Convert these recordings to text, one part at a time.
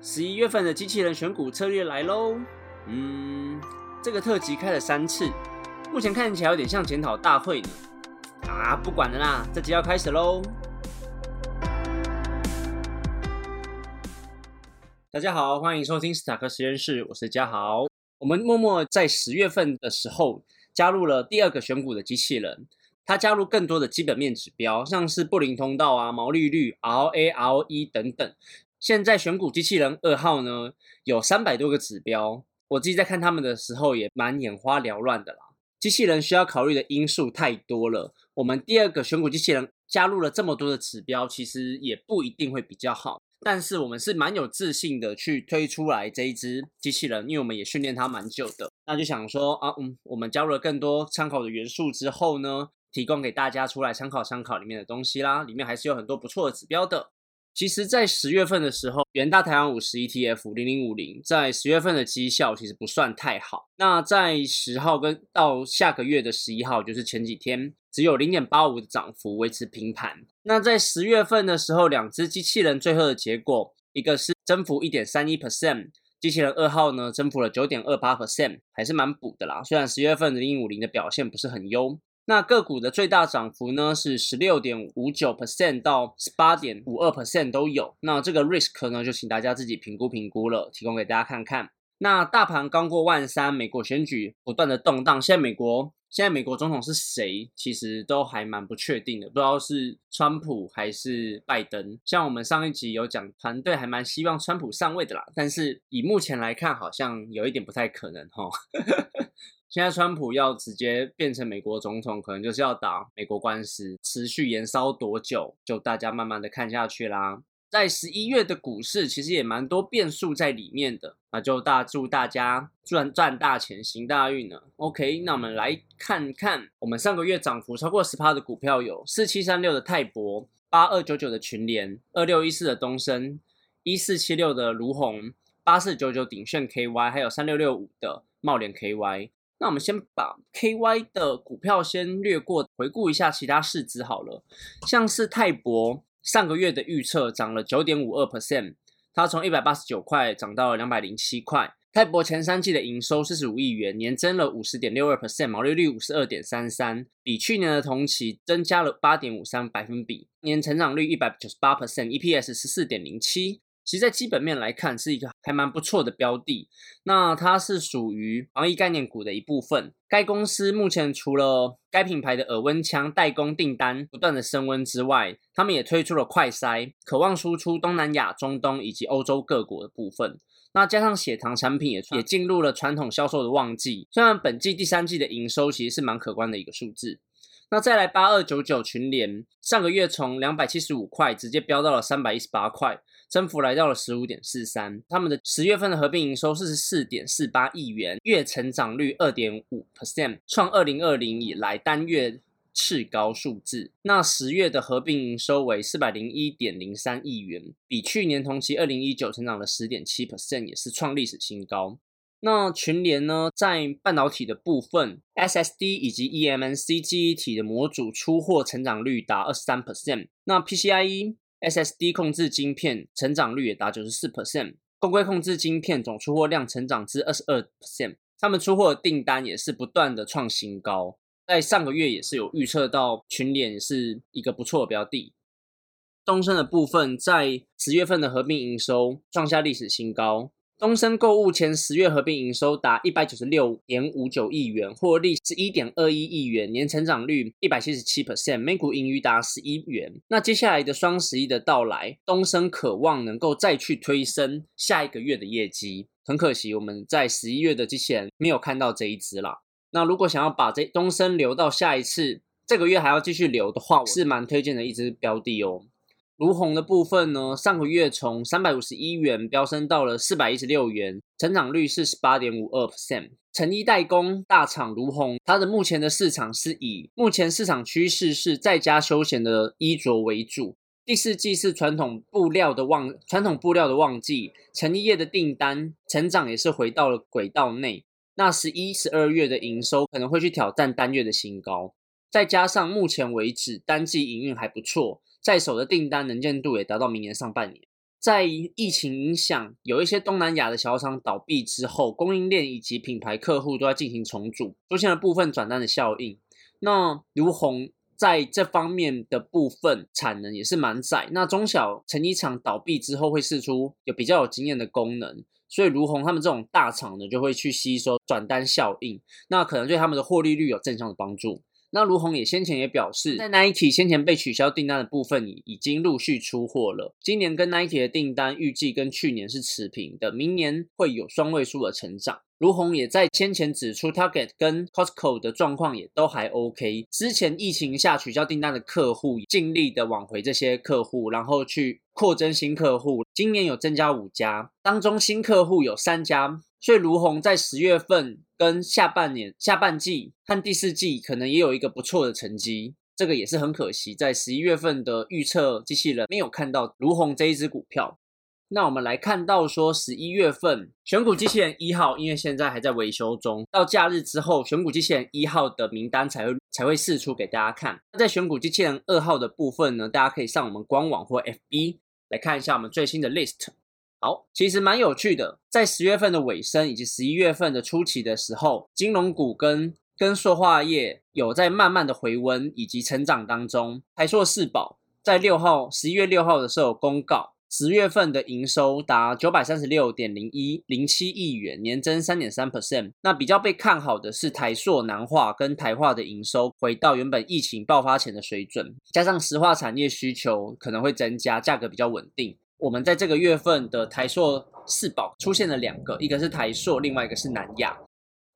十一月份的机器人选股策略来喽。嗯，这个特辑开了三次，目前看起来有点像检讨大会呢。啊，不管了啦，这集要开始喽。大家好，欢迎收听斯塔克实验室，我是嘉豪。我们默默在十月份的时候加入了第二个选股的机器人，它加入更多的基本面指标，像是布林通道啊、毛利率、RAR E 等等。现在选股机器人二号呢，有三百多个指标，我自己在看他们的时候也蛮眼花缭乱的啦。机器人需要考虑的因素太多了，我们第二个选股机器人加入了这么多的指标，其实也不一定会比较好。但是我们是蛮有自信的去推出来这一支机器人，因为我们也训练它蛮久的。那就想说啊，嗯，我们加入了更多参考的元素之后呢，提供给大家出来参考参考里面的东西啦，里面还是有很多不错的指标的。其实，在十月份的时候，元大台湾五十 ETF 零零五零在十月份的绩效其实不算太好。那在十号跟到下个月的十一号，就是前几天，只有零点八五的涨幅，维持平盘。那在十月份的时候，两只机器人最后的结果，一个是增幅一点三一 percent，机器人二号呢增幅了九点二八 percent，还是蛮补的啦。虽然十月份的零五零的表现不是很优。那个股的最大涨幅呢是十六点五九 percent 到十八点五二 percent 都有。那这个 risk 呢就请大家自己评估评估了，提供给大家看看。那大盘刚过万三，美国选举不断的动荡，现在美国现在美国总统是谁，其实都还蛮不确定的，不知道是川普还是拜登。像我们上一集有讲，团队还蛮希望川普上位的啦，但是以目前来看，好像有一点不太可能哈。现在川普要直接变成美国总统，可能就是要打美国官司，持续延烧多久，就大家慢慢的看下去啦。在十一月的股市，其实也蛮多变数在里面的，那就大祝大家赚赚大钱，行大运呢。OK，那我们来看看，我们上个月涨幅超过十趴的股票有四七三六的泰博，八二九九的群联，二六一四的东升，一四七六的卢红，八四九九鼎炫 KY，还有三六六五的茂联 KY。那我们先把 KY 的股票先略过，回顾一下其他市值好了。像是泰博上个月的预测涨了九点五二 percent，它从一百八十九块涨到了两百零七块。泰博前三季的营收四十五亿元，年增了五十点六二 percent，毛利率五十二点三三，比去年的同期增加了八点五三百分比，年成长率一百九十八 percent，EPS 十四点零七。其实，在基本面来看，是一个还蛮不错的标的。那它是属于防疫概念股的一部分。该公司目前除了该品牌的耳温枪代工订单不断的升温之外，他们也推出了快筛，渴望输出东南亚、中东以及欧洲各国的部分。那加上血糖产品也也进入了传统销售的旺季。虽然本季第三季的营收其实是蛮可观的一个数字。那再来八二九九群联，上个月从两百七十五块直接飙到了三百一十八块。增幅来到了十五点四三，他们的十月份的合并营收四十四点四八亿元，月成长率二点五 percent，创二零二零以来单月次高数字。那十月的合并营收为四百零一点零三亿元，比去年同期二零一九成长了十点七 percent，也是创历史新高。那群联呢，在半导体的部分，SSD 以及 eMMC 记忆体的模组出货成长率达二十三 percent，那 PCIe。SSD 控制晶片成长率也达九十四 percent，公规控制晶片总出货量成长至二十二 percent，他们出货的订单也是不断的创新高，在上个月也是有预测到群联是一个不错的标的。东升的部分在十月份的合并营收创下历史新高。东升购物前十月合并营收达一百九十六点五九亿元，获利十一点二一亿元，年成长率一百七十七 percent，每股盈余达十一元。那接下来的双十一的到来，东升渴望能够再去推升下一个月的业绩。很可惜，我们在十一月的之前没有看到这一支啦。那如果想要把这东升留到下一次，这个月还要继续留的话，我是蛮推荐的一支标的哦。卢红的部分呢，上个月从三百五十一元飙升到了四百一十六元，成长率是十八点五二 percent。成衣代工大厂卢红，它的目前的市场是以目前市场趋势是在家休闲的衣着为主。第四季是传统布料的旺，传统布料的旺季，成衣业的订单成长也是回到了轨道内。那十一、十二月的营收可能会去挑战单月的新高，再加上目前为止单季营运还不错。在手的订单能见度也达到明年上半年。在疫情影响，有一些东南亚的小厂倒闭之后，供应链以及品牌客户都在进行重组，出现了部分转单的效应。那如虹在这方面的部分产能也是蛮窄。那中小成衣厂倒闭之后，会试出有比较有经验的功能，所以如虹他们这种大厂呢，就会去吸收转单效应，那可能对他们的获利率有正向的帮助。那卢红也先前也表示，在 Nike 先前被取消订单的部分已已经陆续出货了。今年跟 Nike 的订单预计跟去年是持平的，明年会有双位数的成长。卢红也在先前指出，Target 跟 Costco 的状况也都还 OK。之前疫情下取消订单的客户，尽力的挽回这些客户，然后去扩增新客户。今年有增加五家，当中新客户有三家。所以卢红在十月份跟下半年下半季和第四季可能也有一个不错的成绩，这个也是很可惜，在十一月份的预测机器人没有看到卢红这一只股票。那我们来看到说十一月份选股机器人一号，因为现在还在维修中，到假日之后选股机器人一号的名单才会才会释出给大家看。那在选股机器人二号的部分呢，大家可以上我们官网或 FB 来看一下我们最新的 list。好，其实蛮有趣的，在十月份的尾声以及十一月份的初期的时候，金融股跟跟塑化业有在慢慢的回温以及成长当中。台硕四宝在六号，十一月六号的时候公告，十月份的营收达九百三十六点零一零七亿元，年增三点三 percent。那比较被看好的是台塑南化跟台化的营收回到原本疫情爆发前的水准，加上石化产业需求可能会增加，价格比较稳定。我们在这个月份的台硕四宝出现了两个，一个是台硕，另外一个是南亚。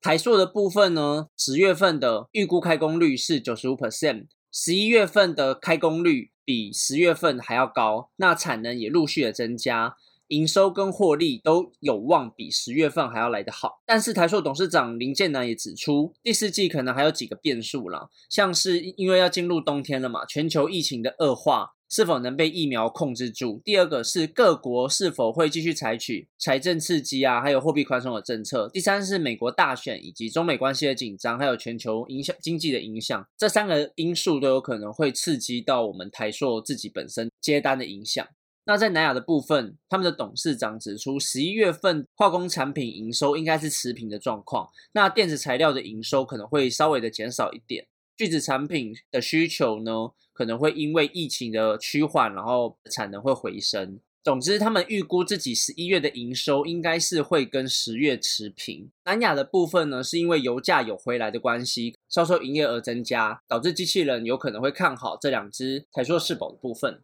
台硕的部分呢，十月份的预估开工率是九十五 percent，十一月份的开工率比十月份还要高，那产能也陆续的增加，营收跟获利都有望比十月份还要来得好。但是台硕董事长林建南也指出，第四季可能还有几个变数啦，像是因为要进入冬天了嘛，全球疫情的恶化。是否能被疫苗控制住？第二个是各国是否会继续采取财政刺激啊，还有货币宽松的政策？第三是美国大选以及中美关系的紧张，还有全球影响经济的影响，这三个因素都有可能会刺激到我们台硕自己本身接单的影响。那在南亚的部分，他们的董事长指出，十一月份化工产品营收应该是持平的状况，那电子材料的营收可能会稍微的减少一点。聚酯产品的需求呢，可能会因为疫情的趋缓，然后产能会回升。总之，他们预估自己十一月的营收应该是会跟十月持平。南亚的部分呢，是因为油价有回来的关系，销售营业额增加，导致机器人有可能会看好这两只台硕世宝的部分。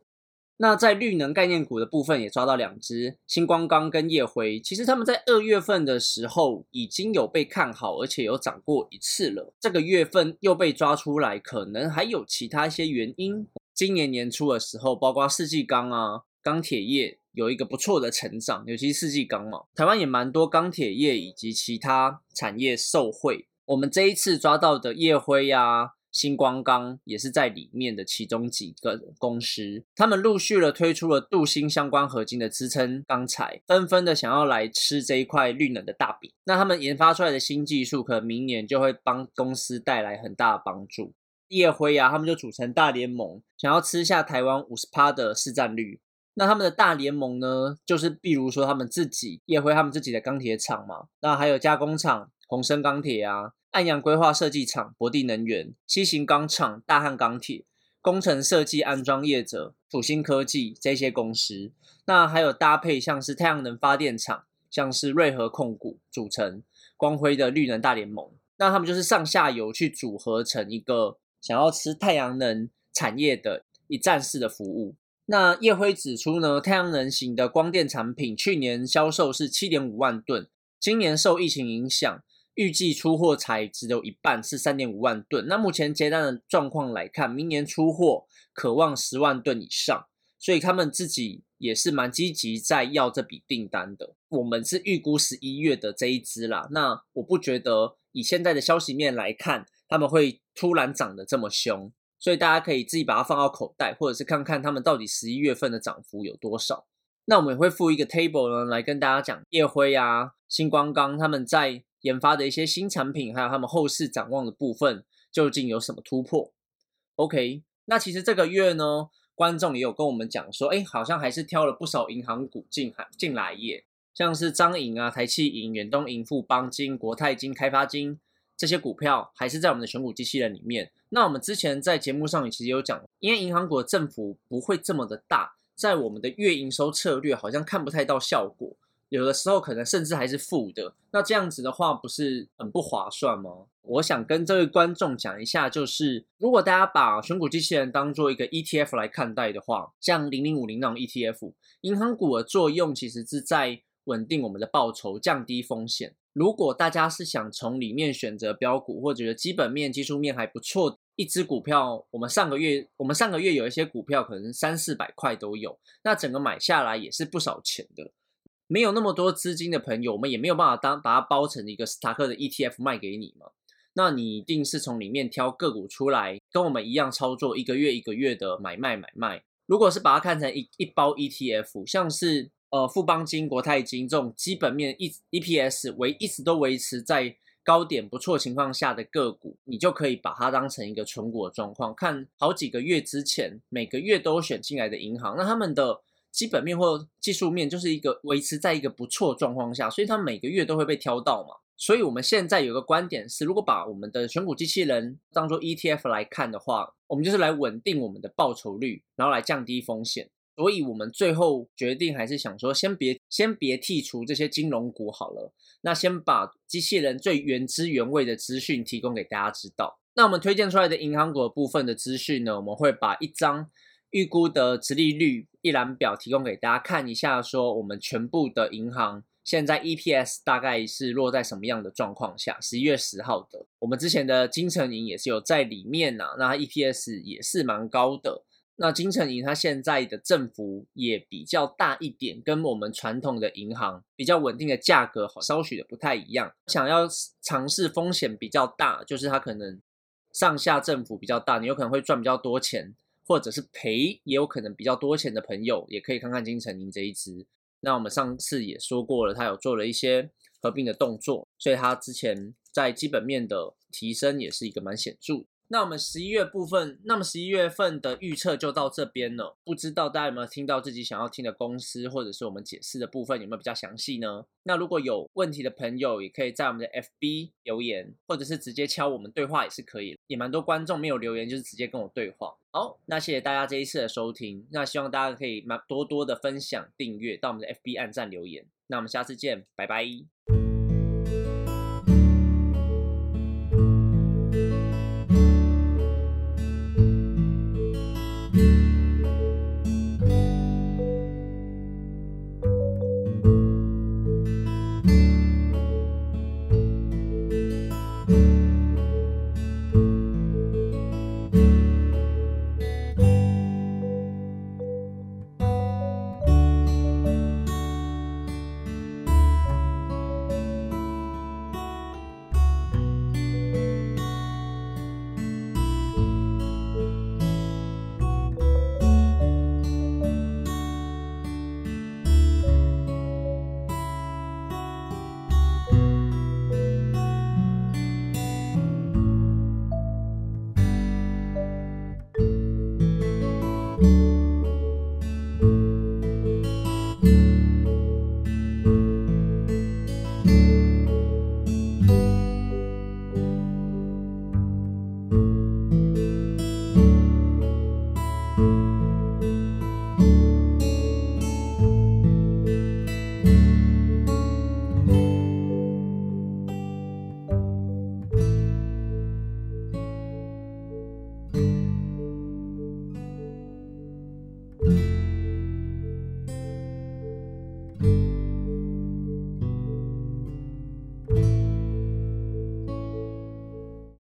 那在绿能概念股的部分也抓到两只，星光钢跟夜辉。其实他们在二月份的时候已经有被看好，而且有涨过一次了。这个月份又被抓出来，可能还有其他一些原因。今年年初的时候，包括世纪钢啊、钢铁业有一个不错的成长，尤其是世纪钢嘛。台湾也蛮多钢铁业以及其他产业受惠。我们这一次抓到的夜辉呀。星光钢也是在里面的其中几个公司，他们陆续的推出了镀锌相关合金的支撑钢材，纷纷的想要来吃这一块绿能的大饼。那他们研发出来的新技术，可能明年就会帮公司带来很大的帮助。叶辉啊，他们就组成大联盟，想要吃下台湾五十趴的市占率。那他们的大联盟呢，就是比如说他们自己叶辉他们自己的钢铁厂嘛，那还有加工厂宏生钢铁啊。安阳规划设计厂、博地能源、西型钢厂、大汉钢铁、工程设计安装业者、土星科技这些公司，那还有搭配像是太阳能发电厂，像是瑞和控股组成光辉的绿能大联盟，那他们就是上下游去组合成一个想要吃太阳能产业的一站式的服务。那叶辉指出呢，太阳能型的光电产品去年销售是七点五万吨，今年受疫情影响。预计出货才只有一半，是三点五万吨。那目前接单的状况来看，明年出货渴望十万吨以上，所以他们自己也是蛮积极在要这笔订单的。我们是预估十一月的这一支啦，那我不觉得以现在的消息面来看，他们会突然涨得这么凶，所以大家可以自己把它放到口袋，或者是看看他们到底十一月份的涨幅有多少。那我们也会附一个 table 呢，来跟大家讲夜辉啊、星光钢他们在。研发的一些新产品，还有他们后市展望的部分，究竟有什么突破？OK，那其实这个月呢，观众也有跟我们讲说，哎，好像还是挑了不少银行股进进来耶，像是彰银啊、台气银、远东银、富邦金、国泰金、开发金这些股票，还是在我们的选股机器人里面。那我们之前在节目上也其实有讲，因为银行股的振幅不会这么的大，在我们的月营收策略好像看不太到效果。有的时候可能甚至还是负的，那这样子的话不是很不划算吗？我想跟这位观众讲一下，就是如果大家把选股机器人当做一个 ETF 来看待的话，像零零五零那种 ETF，银行股的作用其实是在稳定我们的报酬，降低风险。如果大家是想从里面选择标股，或者基本面、技术面还不错，一只股票，我们上个月我们上个月有一些股票可能三四百块都有，那整个买下来也是不少钱的。没有那么多资金的朋友，我们也没有办法当把它包成一个斯塔克的 ETF 卖给你嘛？那你一定是从里面挑个股出来，跟我们一样操作一个月一个月的买卖买卖。如果是把它看成一一包 ETF，像是呃富邦金、国泰金这种基本面一 EPS 维一直都维持在高点不错情况下的个股，你就可以把它当成一个纯股的状况，看好几个月之前每个月都选进来的银行，那他们的。基本面或技术面就是一个维持在一个不错状况下，所以它每个月都会被挑到嘛。所以我们现在有个观点是，如果把我们的选股机器人当做 ETF 来看的话，我们就是来稳定我们的报酬率，然后来降低风险。所以我们最后决定还是想说，先别先别剔除这些金融股好了，那先把机器人最原汁原味的资讯提供给大家知道。那我们推荐出来的银行股部分的资讯呢，我们会把一张。预估的殖利率一览表提供给大家看一下，说我们全部的银行现在 EPS 大概是落在什么样的状况下？十一月十号的，我们之前的金城银也是有在里面呐，那 EPS 也是蛮高的。那金城银它现在的振幅也比较大一点，跟我们传统的银行比较稳定的价格稍许的不太一样。想要尝试风险比较大，就是它可能上下振幅比较大，你有可能会赚比较多钱。或者是赔也有可能比较多钱的朋友，也可以看看金城银这一支。那我们上次也说过了，他有做了一些合并的动作，所以他之前在基本面的提升也是一个蛮显著。那我们十一月部分，那么十一月份的预测就到这边了。不知道大家有没有听到自己想要听的公司，或者是我们解释的部分有没有比较详细呢？那如果有问题的朋友，也可以在我们的 FB 留言，或者是直接敲我们对话也是可以。也蛮多观众没有留言，就是直接跟我对话。好，那谢谢大家这一次的收听。那希望大家可以蛮多多的分享、订阅到我们的 FB 按赞留言。那我们下次见，拜拜。